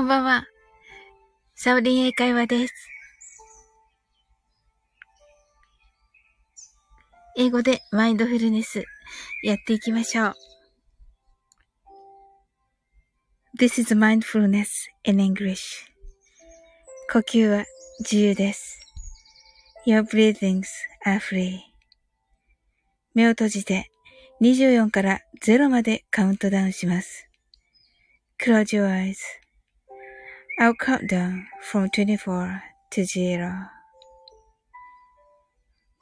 こんばんは。サオリン英会話です。英語でマインドフルネスやっていきましょう。This is mindfulness in English. 呼吸は自由です。Your breathings are free. 目を閉じて24から0までカウントダウンします。Close your eyes. I'll count down from 24 to 0.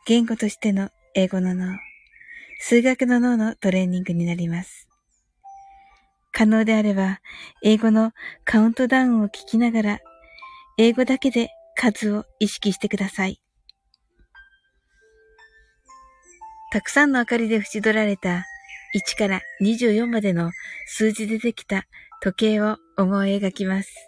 言語としての英語の脳、数学の脳のトレーニングになります。可能であれば、英語のカウントダウンを聞きながら、英語だけで数を意識してください。たくさんの明かりで縁取られた1から24までの数字でできた時計を思い描きます。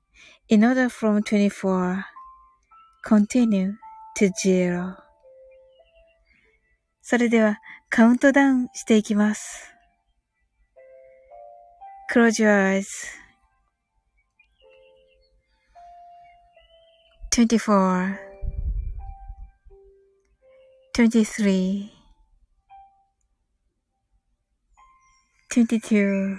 In order from 24, continue to zero. それではカウントダウンしていきます。Close your eyes. 24 23 22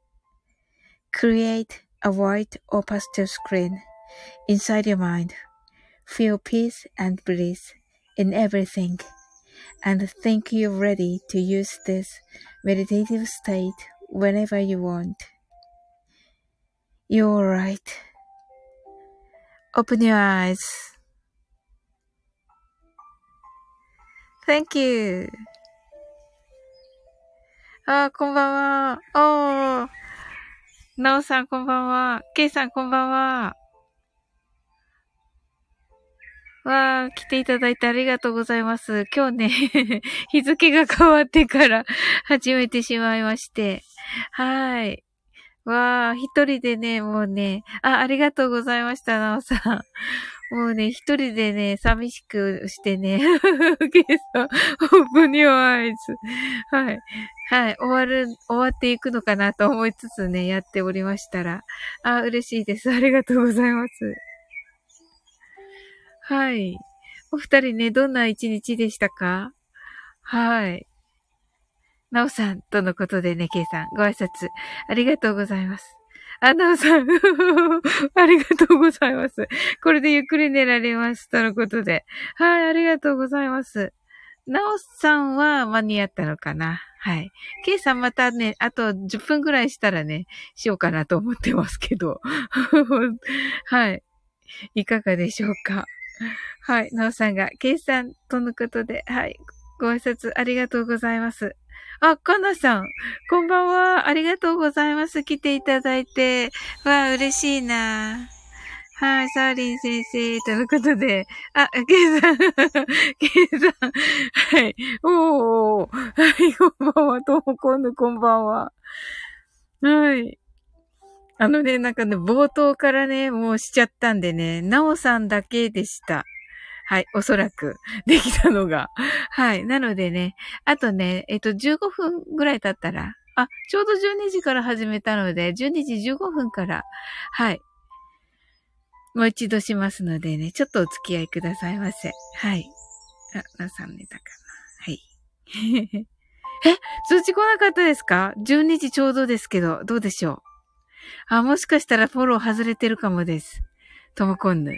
Create a white or pastel screen inside your mind. Feel peace and bliss in everything and think you're ready to use this meditative state whenever you want. You're alright. Open your eyes. Thank you. あー、こんばんは。おー。 なおさんこんばんは。けいさんこんばんは。わあ、来ていただいてありがとうございます。今日ね、日付が変わってから始めてしまいまして。はい。わあ、一人でね、もうね、あ、ありがとうございました、なおさん。もうね、一人でね、寂しくしてね、ゲスト、オープニューアイズ。はい。はい。終わる、終わっていくのかなと思いつつね、やっておりましたら。あ、嬉しいです。ありがとうございます。はい。お二人ね、どんな一日でしたか？はい。なおさんとのことでね、ケイさん、ご挨拶ありがとうございます。アナウンさん、ありがとうございます。これでゆっくり寝られます。とのことで。はい、ありがとうございます。なおさんは間に合ったのかな？はい。ケイさんまたね、あと10分ぐらいしたらね、しようかなと思ってますけど。はい。いかがでしょうか？はい。なおさんが、ケイさんとのことで、はい。ご挨拶ありがとうございます。あ、かなさん、こんばんは。ありがとうございます。来ていただいて。わあ、嬉しいな。はい、サーリン先生、ということで、あ、ケイさん、ケイさん、はい、おー、はい、こんばんは、ともこんぬ、こんばんは。はい。あのね、なんかね、冒頭からね、もうしちゃったんでね、なおさんだけでした。はい、おそらく、できたのが。はい、なのでね、あとね、えっと、15分ぐらい経ったら、あ、ちょうど12時から始めたので、12時15分から、はい、もう一度しますのでね、ちょっとお付き合いくださいませ。はい。あ、なさん寝たかな。はい。え通知来なかったですか ?12 時ちょうどですけど、どうでしょう？あ、もしかしたらフォロー外れてるかもです。トモコンヌ。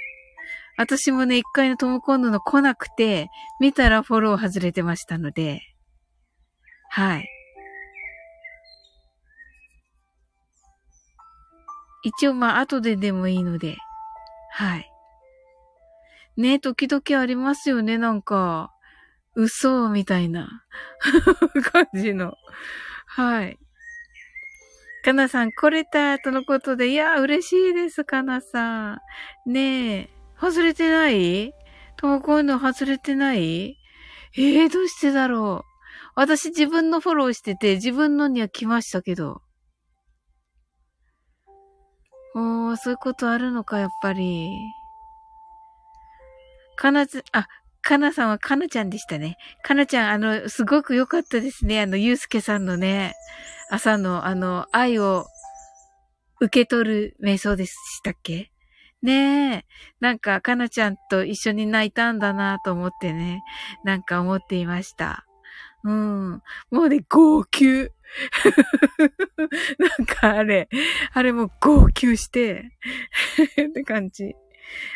私もね、一回のトモコンヌの来なくて、見たらフォロー外れてましたので、はい。一応まあ、後ででもいいので、はい。ね、時々ありますよね、なんか、嘘みたいな 感じの。はい。かなさん、来れたとのことで、いや、嬉しいです、かなさん。ねえ、外れてない？ともこういうの外れてない？ええー、どうしてだろう？私自分のフォローしてて、自分のには来ましたけど。おー、そういうことあるのか、やっぱり。かなつ、あ、かなさんはかなちゃんでしたね。かなちゃん、あの、すごく良かったですね。あの、ゆうすけさんのね、朝の、あの、愛を受け取る瞑想でしたっけ？ねえ。なんか、かなちゃんと一緒に泣いたんだなと思ってね。なんか思っていました。うん。もうね、号泣。なんかあれ、あれも号泣して って感じ。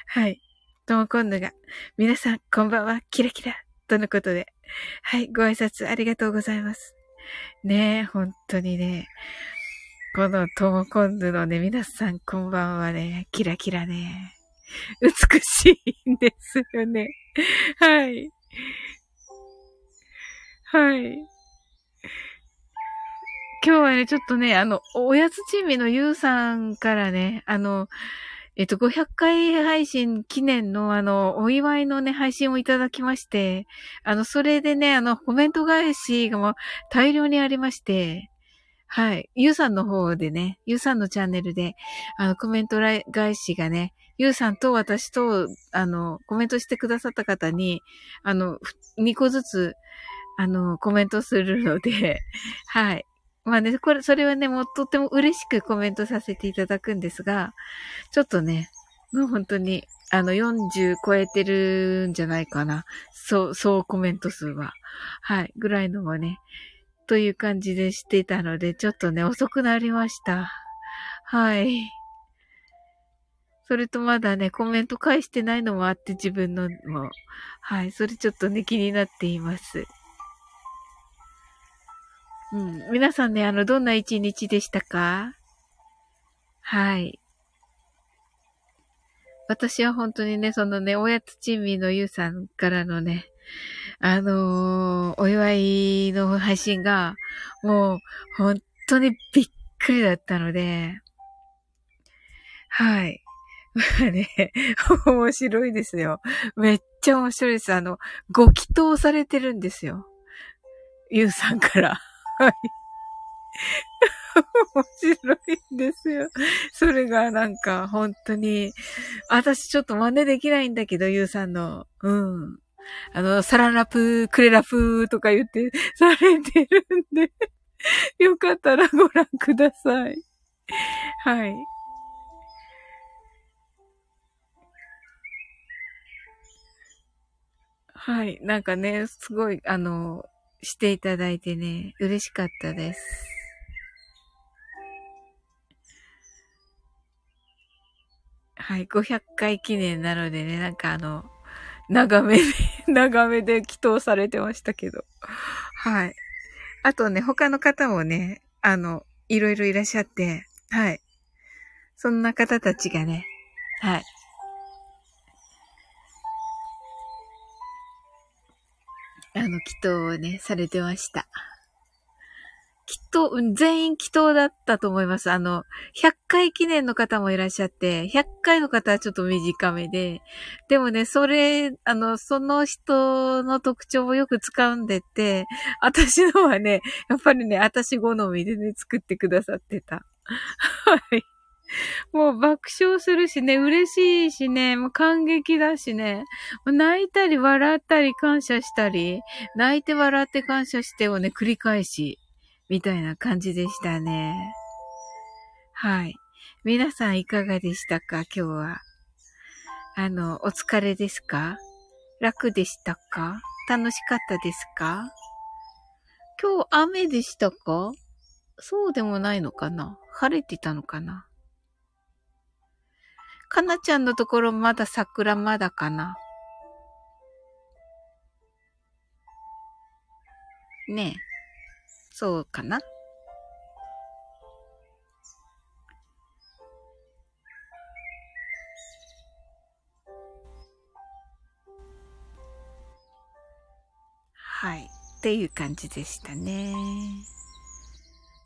はい。とも今度が、皆さん、こんばんは、キラキラ、とのことで。はい、ご挨拶ありがとうございます。ねえ、本当にね。このトモコンヌのね、皆さんこんばんはね、キラキラね。美しいんですよね。はい。はい。今日はね、ちょっとね、あの、おやつチームのゆうさんからね、あの、えっと、500回配信記念のあの、お祝いのね、配信をいただきまして、あの、それでね、あの、コメント返しがもう大量にありまして、はい。ゆうさんの方でね、ゆうさんのチャンネルで、あの、コメント返しがね、ゆうさんと私と、あの、コメントしてくださった方に、あの、2個ずつ、あの、コメントするので、はい。まあね、これ、それはね、もうとっても嬉しくコメントさせていただくんですが、ちょっとね、もう本当に、あの、40超えてるんじゃないかな。そう、そうコメント数は。はい、ぐらいのもね、という感じでしていたので、ちょっとね、遅くなりました。はい。それとまだね、コメント返してないのもあって、自分のも。はい。それちょっとね、気になっています。うん。皆さんね、あの、どんな一日でしたか？はい。私は本当にね、そのね、おやつチーミーのゆうさんからのね、あのー、お祝いの配信が、もう、本当にびっくりだったので、はい。ま あね、面白いですよ。めっちゃ面白いです。あの、ご祈祷されてるんですよ。ゆうさんから。はい。面白いんですよ。それがなんか本当に、私ちょっと真似できないんだけど、ゆうさんの。うん。あの、サランラプー、クレラプーとか言って されてるんで よかったらご覧ください。はい。はい。なんかね、すごい、あの、していただいてね、嬉しかったです。はい、500回記念なのでね、なんかあの、長めで、長めで祈祷されてましたけど。はい。あとね、他の方もね、あの、いろいろいらっしゃって、はい。そんな方たちがね、はい。あの、祈祷をね、されてました。きっと、全員祈祷だったと思います。あの、100回記念の方もいらっしゃって、100回の方はちょっと短めで、でもね、それ、あの、その人の特徴をよく掴んでて、私のはね、やっぱりね、私好みでね、作ってくださってた。はい。もう爆笑するしね、嬉しいしね、もう感激だしね、泣いたり笑ったり感謝したり、泣いて笑って感謝してをね、繰り返し、みたいな感じでしたね。はい。皆さんいかがでしたか？今日は。あの、お疲れですか？楽でしたか？楽しかったですか？今日雨でしたか？そうでもないのかな？晴れてたのかな？かなちゃんのところまだ桜まだかな？ねえ。そうかなはい。っていう感じでしたね。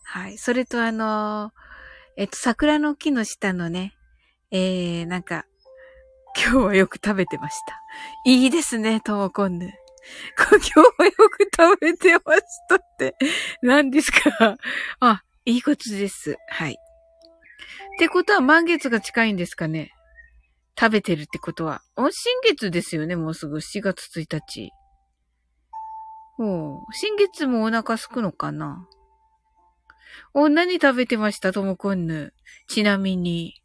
はい。それとあの、えっと、桜の木の下のね、えー、なんか、今日はよく食べてました。いいですね、ともこんぬ。今日はよく食べてましたって。何ですか？あ、いいことです。はい。ってことは満月が近いんですかね？食べてるってことは。お、新月ですよね、もうすぐ7月1日。お新月もお腹すくのかな？お、何食べてましたともこんぬ。ちなみに。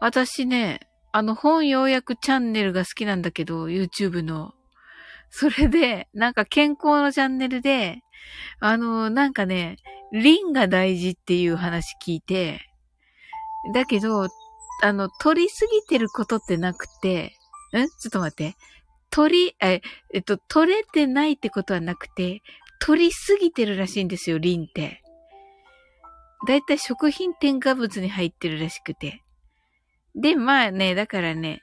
私ね、あの本要約チャンネルが好きなんだけど、YouTube の。それで、なんか健康のチャンネルで、あの、なんかね、リンが大事っていう話聞いて、だけど、あの、取りすぎてることってなくて、ん？ちょっと待って。取り、え、えっと、取れてないってことはなくて、取りすぎてるらしいんですよ、リンって。だいたい食品添加物に入ってるらしくて。で、まあね、だからね、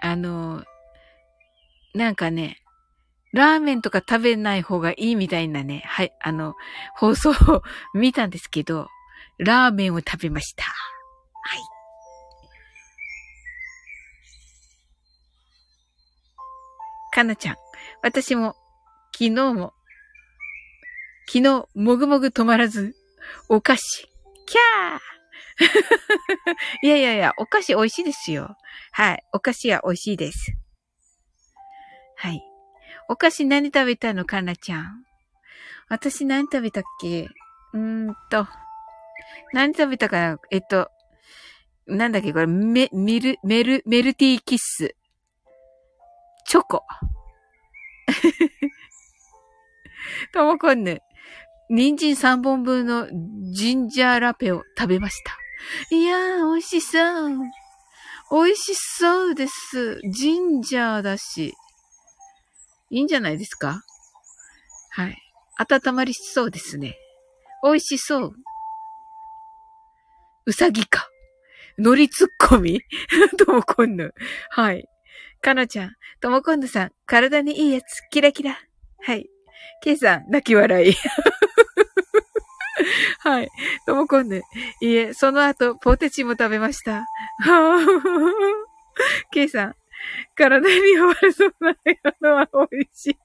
あの、なんかね、ラーメンとか食べない方がいいみたいなね、はい、あの、放送を見たんですけど、ラーメンを食べました。はい。かなちゃん、私も、昨日も、昨日、もぐもぐ止まらず、お菓子、キャー いやいやいや、お菓子美味しいですよ。はい。お菓子は美味しいです。はい。お菓子何食べたのかなちゃん？私何食べたっけ？うーんと。何食べたかな？えっと、なんだっけこれ、メ、ミル、メル、メルティーキッス。チョコ。ともこんぬ。人参3本分のジンジャーラペを食べました。いやー、美味しそう。美味しそうです。ジンジャーだし。いいんじゃないですか？はい。温まりそうですね。美味しそう。うさぎか。のりツッコミ？ともこんぬ。はい。かなちゃん、ともこんぬさん、体にいいやつ、キラキラ。はい。ケイさん、泣き笑い。はい。ともこんぬ。いいえ、その後、ポテチも食べました。ケイさん。体に悪そうなのは美味しい。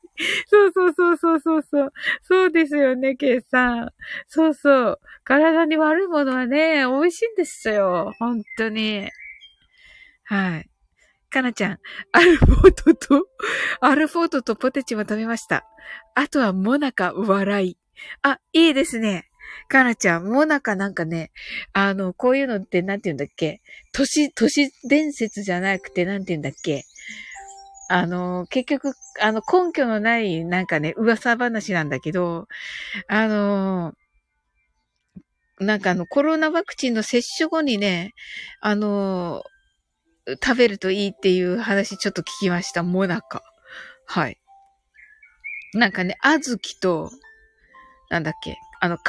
そうそうそうそうそうそう。そうですよね、ケイさん。そうそう。体に悪いものはね、美味しいんですよ。本当に。はい。かなちゃん、アルフォートと、アルフォートとポテチも食べました。あとはモナカ笑い。あ、いいですね。かなちゃん、もなかなんかね、あの、こういうのってなんて言うんだっけ？都市、都市伝説じゃなくてなんて言うんだっけ？あの、結局、あの、根拠のないなんかね、噂話なんだけど、あの、なんかあの、コロナワクチンの接種後にね、あの、食べるといいっていう話ちょっと聞きました。もなか。はい。なんかね、あずきと、なんだっけ、あの、皮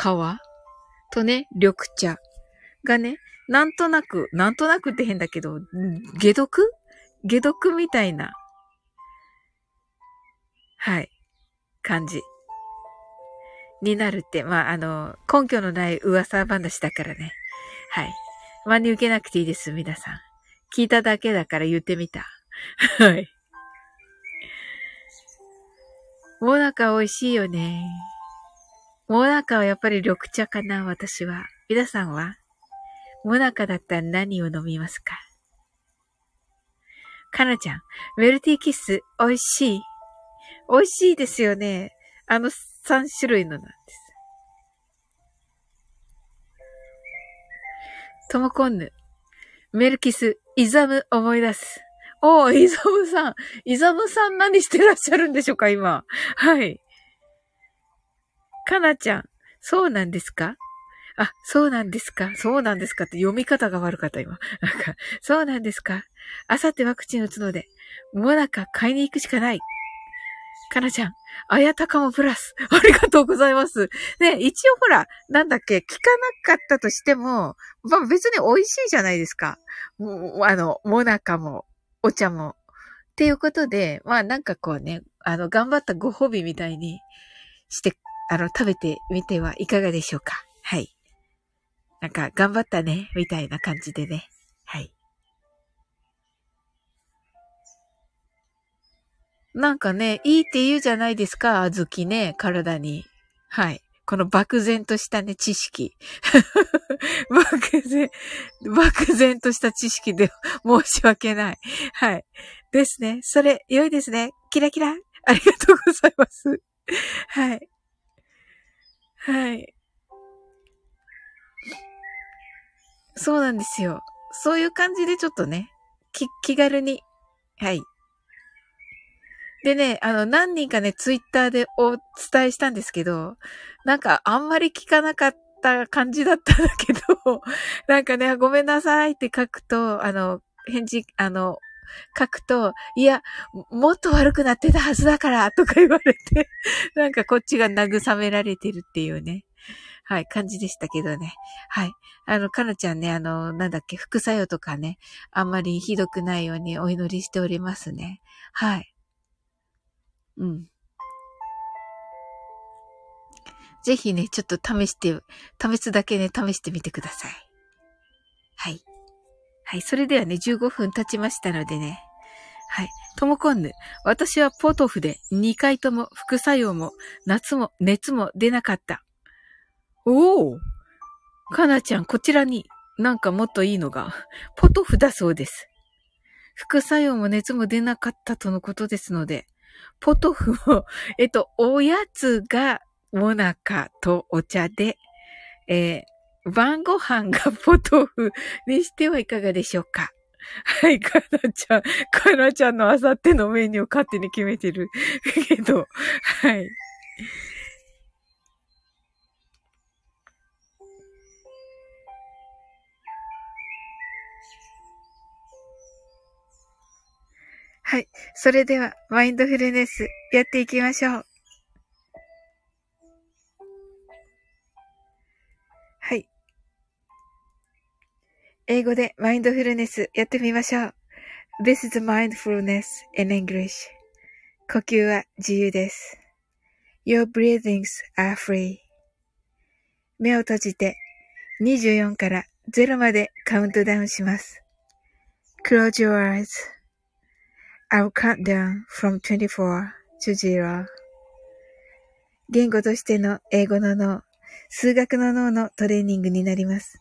とね、緑茶がね、なんとなく、なんとなくって変だけど、解毒？解毒みたいな、はい、感じ。になるって、まあ、あの、根拠のない噂話だからね。はい。真に受けなくていいです、皆さん。聞いただけだから言ってみた。はい。もなか美味しいよね。もなかはやっぱり緑茶かな、私は。皆さんは？もなかだったら何を飲みますか？かなちゃん、メルティーキッス、美味しい？美味しいですよね。あの3種類のなんです。トモコンヌ、メルキス、イザム思い出す。おー、イザムさん。イザムさん何してらっしゃるんでしょうか、今。はい。かなちゃん、そうなんですか？あ、そうなんですか？そうなんですかって読み方が悪かった、今。なんか、そうなんですか？あさってワクチン打つので、もなか買いに行くしかない。かなちゃん、あやたかもプラス。ありがとうございます。ね、一応ほら、なんだっけ、聞かなかったとしても、まあ別に美味しいじゃないですか。あの、もなかも、お茶も。っていうことで、まあなんかこうね、あの、頑張ったご褒美みたいにして、あの、食べてみてはいかがでしょうか？はい。なんか、頑張ったね、みたいな感じでね。はい。なんかね、いいって言うじゃないですか、あずきね、体に。はい。この漠然としたね、知識。漠然、漠然とした知識で申し訳ない。はい。ですね。それ、良いですね。キラキラ。ありがとうございます。はい。はい。そうなんですよ。そういう感じでちょっとね、き、気軽に、はい。でね、あの、何人かね、ツイッターでお伝えしたんですけど、なんかあんまり聞かなかった感じだったんだけど、なんかね、ごめんなさいって書くと、あの、返事、あの、書くと、いや、もっと悪くなってたはずだから、とか言われて、なんかこっちが慰められてるっていうね。はい、感じでしたけどね。はい。あの、かなちゃんね、あの、なんだっけ、副作用とかね、あんまりひどくないようにお祈りしておりますね。はい。うん。ぜひね、ちょっと試して、試すだけね、試してみてください。はい。はい。それではね、15分経ちましたのでね。はい。ともこんぬ。私はポトフで2回とも副作用も夏も熱も出なかった。おおかなちゃん、こちらになんかもっといいのが、ポトフだそうです。副作用も熱も出なかったとのことですので、ポトフを、えっと、おやつがモナカとお茶で、えー、晩ご飯がポトフにしてはいかがでしょうか？はい、かなちゃん、かなちゃんのあさってのメニューを勝手に決めてるけど、はい。はい。それでは、マインドフルネス、やっていきましょう。英語でマインドフルネスやってみましょう。This is mindfulness in English. 呼吸は自由です。Your breathings are free. 目を閉じて24から0までカウントダウンします。Close your eyes. I'll count down from 24 to 0. 言語としての英語の脳、数学の脳のトレーニングになります。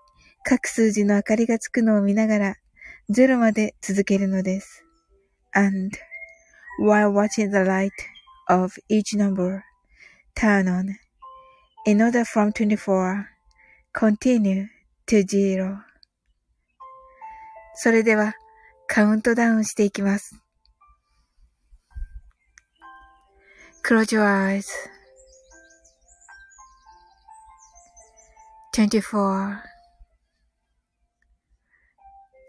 各数字の明かりがつくのを見ながら0まで続けるのです。and while watching the light of each number turn on in order from 24 continue to zero それではカウントダウンしていきます。Close your eyes. 24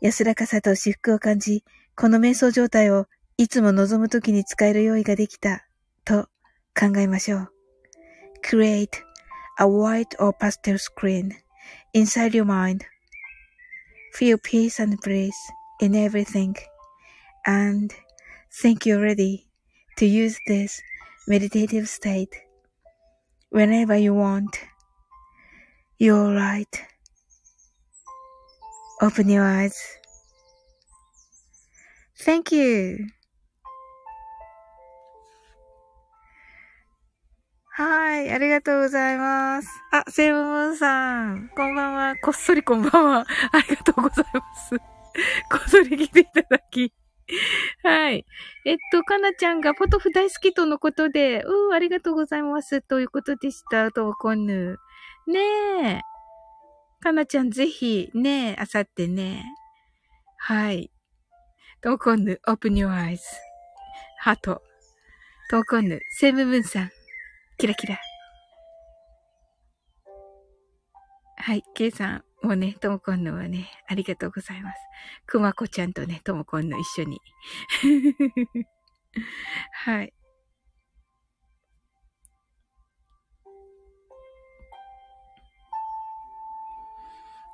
安らかさと至福を感じ、この瞑想状態をいつも望むときに使える用意ができたと考えましょう。Create a white or pastel screen inside your mind. Feel peace and bliss in everything and think you're ready to use this meditative state whenever you want. You're right. Open your eyes. Thank you. はい、ありがとうございます。あ、セブムーンさん、こんばんは。こっそりこんばんは。ありがとうございます。こっそり来ていただき。はい。えっと、かなちゃんがポトフ大好きとのことで、うー、ありがとうございます。ということでした。ともこんぬ。ねえ。かなちゃんぜひ、ね、あさってね。はい。ともこんぬ、open your eyes. ハート。ともこんぬ、セムムーンさん。キラキラ。はい、ケイさん。もうね、ともこんのはね、ありがとうございます。くまこちゃんとね、ともこんの一緒に。はい。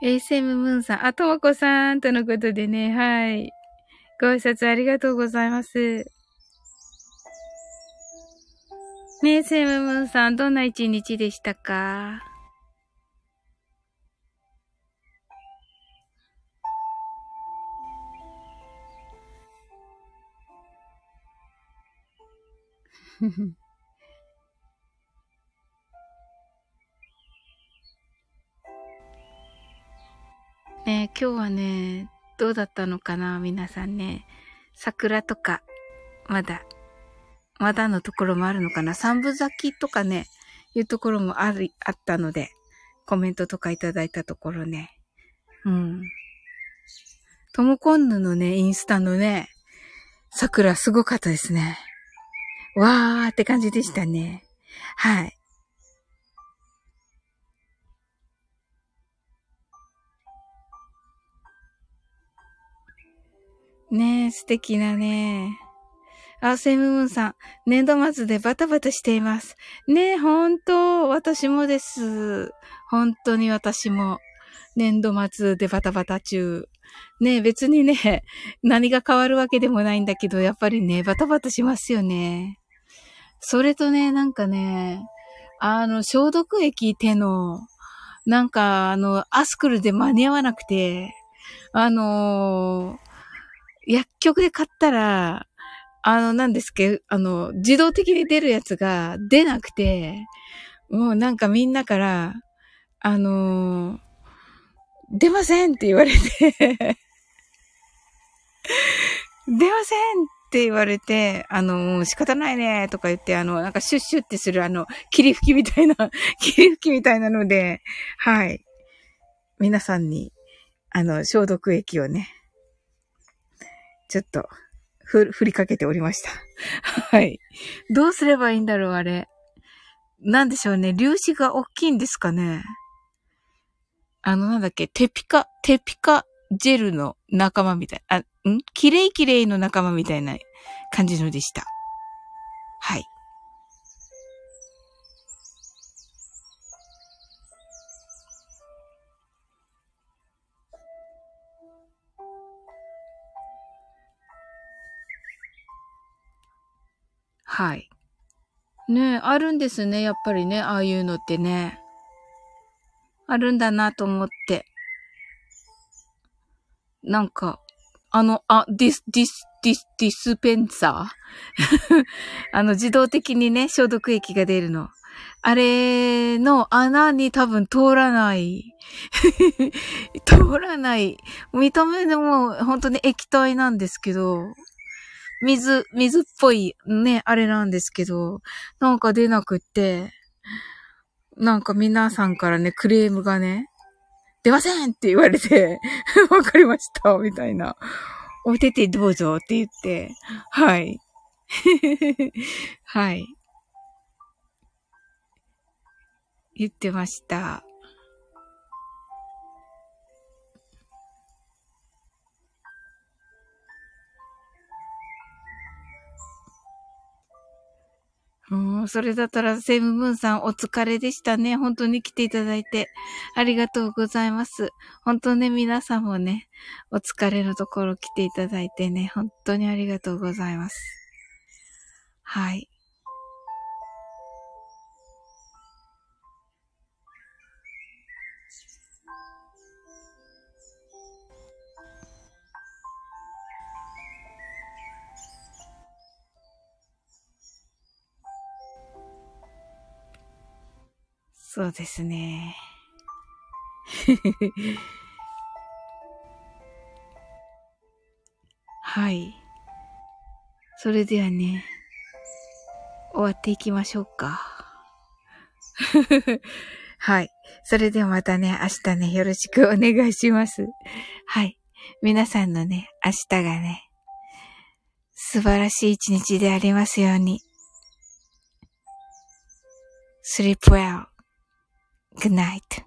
エイセムムーンさん、あ、ともこさんとのことでね、はい。ご挨拶ありがとうございます。ねえ、セムムーンさん、どんな一日でしたか？ね今日はね、どうだったのかな皆さんね。桜とか、まだ、まだのところもあるのかな三部咲きとかね、いうところもある、あったので、コメントとかいただいたところね。うん。ともこんぬのね、インスタのね、桜すごかったですね。わーって感じでしたね。はい。ねえ、素敵なね。あ、セムムーンさん、年度末でバタバタしています。ねえ、ほんと、私もです。本当に私も。年度末でバタバタ中。ねえ別にね、何が変わるわけでもないんだけど、やっぱりね、バタバタしますよね。それとね、なんかね、あの、消毒液手の、なんか、あの、アスクルで間に合わなくて、あのー、薬局で買ったら、あの、なんですけど、あの、自動的に出るやつが出なくて、もうなんかみんなから、あのー、出ませんって言われて 出ませんって言われて、あの、仕方ないねとか言って、あの、なんかシュッシュってするあの、霧吹きみたいな、霧吹きみたいなので、はい。皆さんに、あの、消毒液をね、ちょっと、ふ、振りかけておりました。はい。どうすればいいんだろう、あれ。なんでしょうね。粒子が大きいんですかね。あの、なんだっけ、テピカ、テピカジェルの仲間みたい。あ、ん？キレイキレイの仲間みたいな感じのでした。はい。はい。あるんですね。やっぱりね。ああいうのってね。あるんだなと思って。なんか、あの、あ、ディス、ディス、ディス、ディスペンサー？あの、自動的にね、消毒液が出るの。あれの穴に多分通らない。通らない。見た目でも本当に液体なんですけど、水、水っぽいね、あれなんですけど、なんか出なくって、なんか皆さんからね、クレームがね、出ませんって言われて、わかりました、みたいな。お手手どうぞって言って、はい。はい。言ってました。うん、それだったら、セムムーンさんお疲れでしたね。本当に来ていただいて、ありがとうございます。本当ね、皆さんもね、お疲れのところ来ていただいてね、本当にありがとうございます。はい。そうですね。はい。それではね、終わっていきましょうか。はい。それではまたね、明日ね、よろしくお願いします。はい。皆さんのね、明日がね、素晴らしい一日でありますように。sleep well. Good night.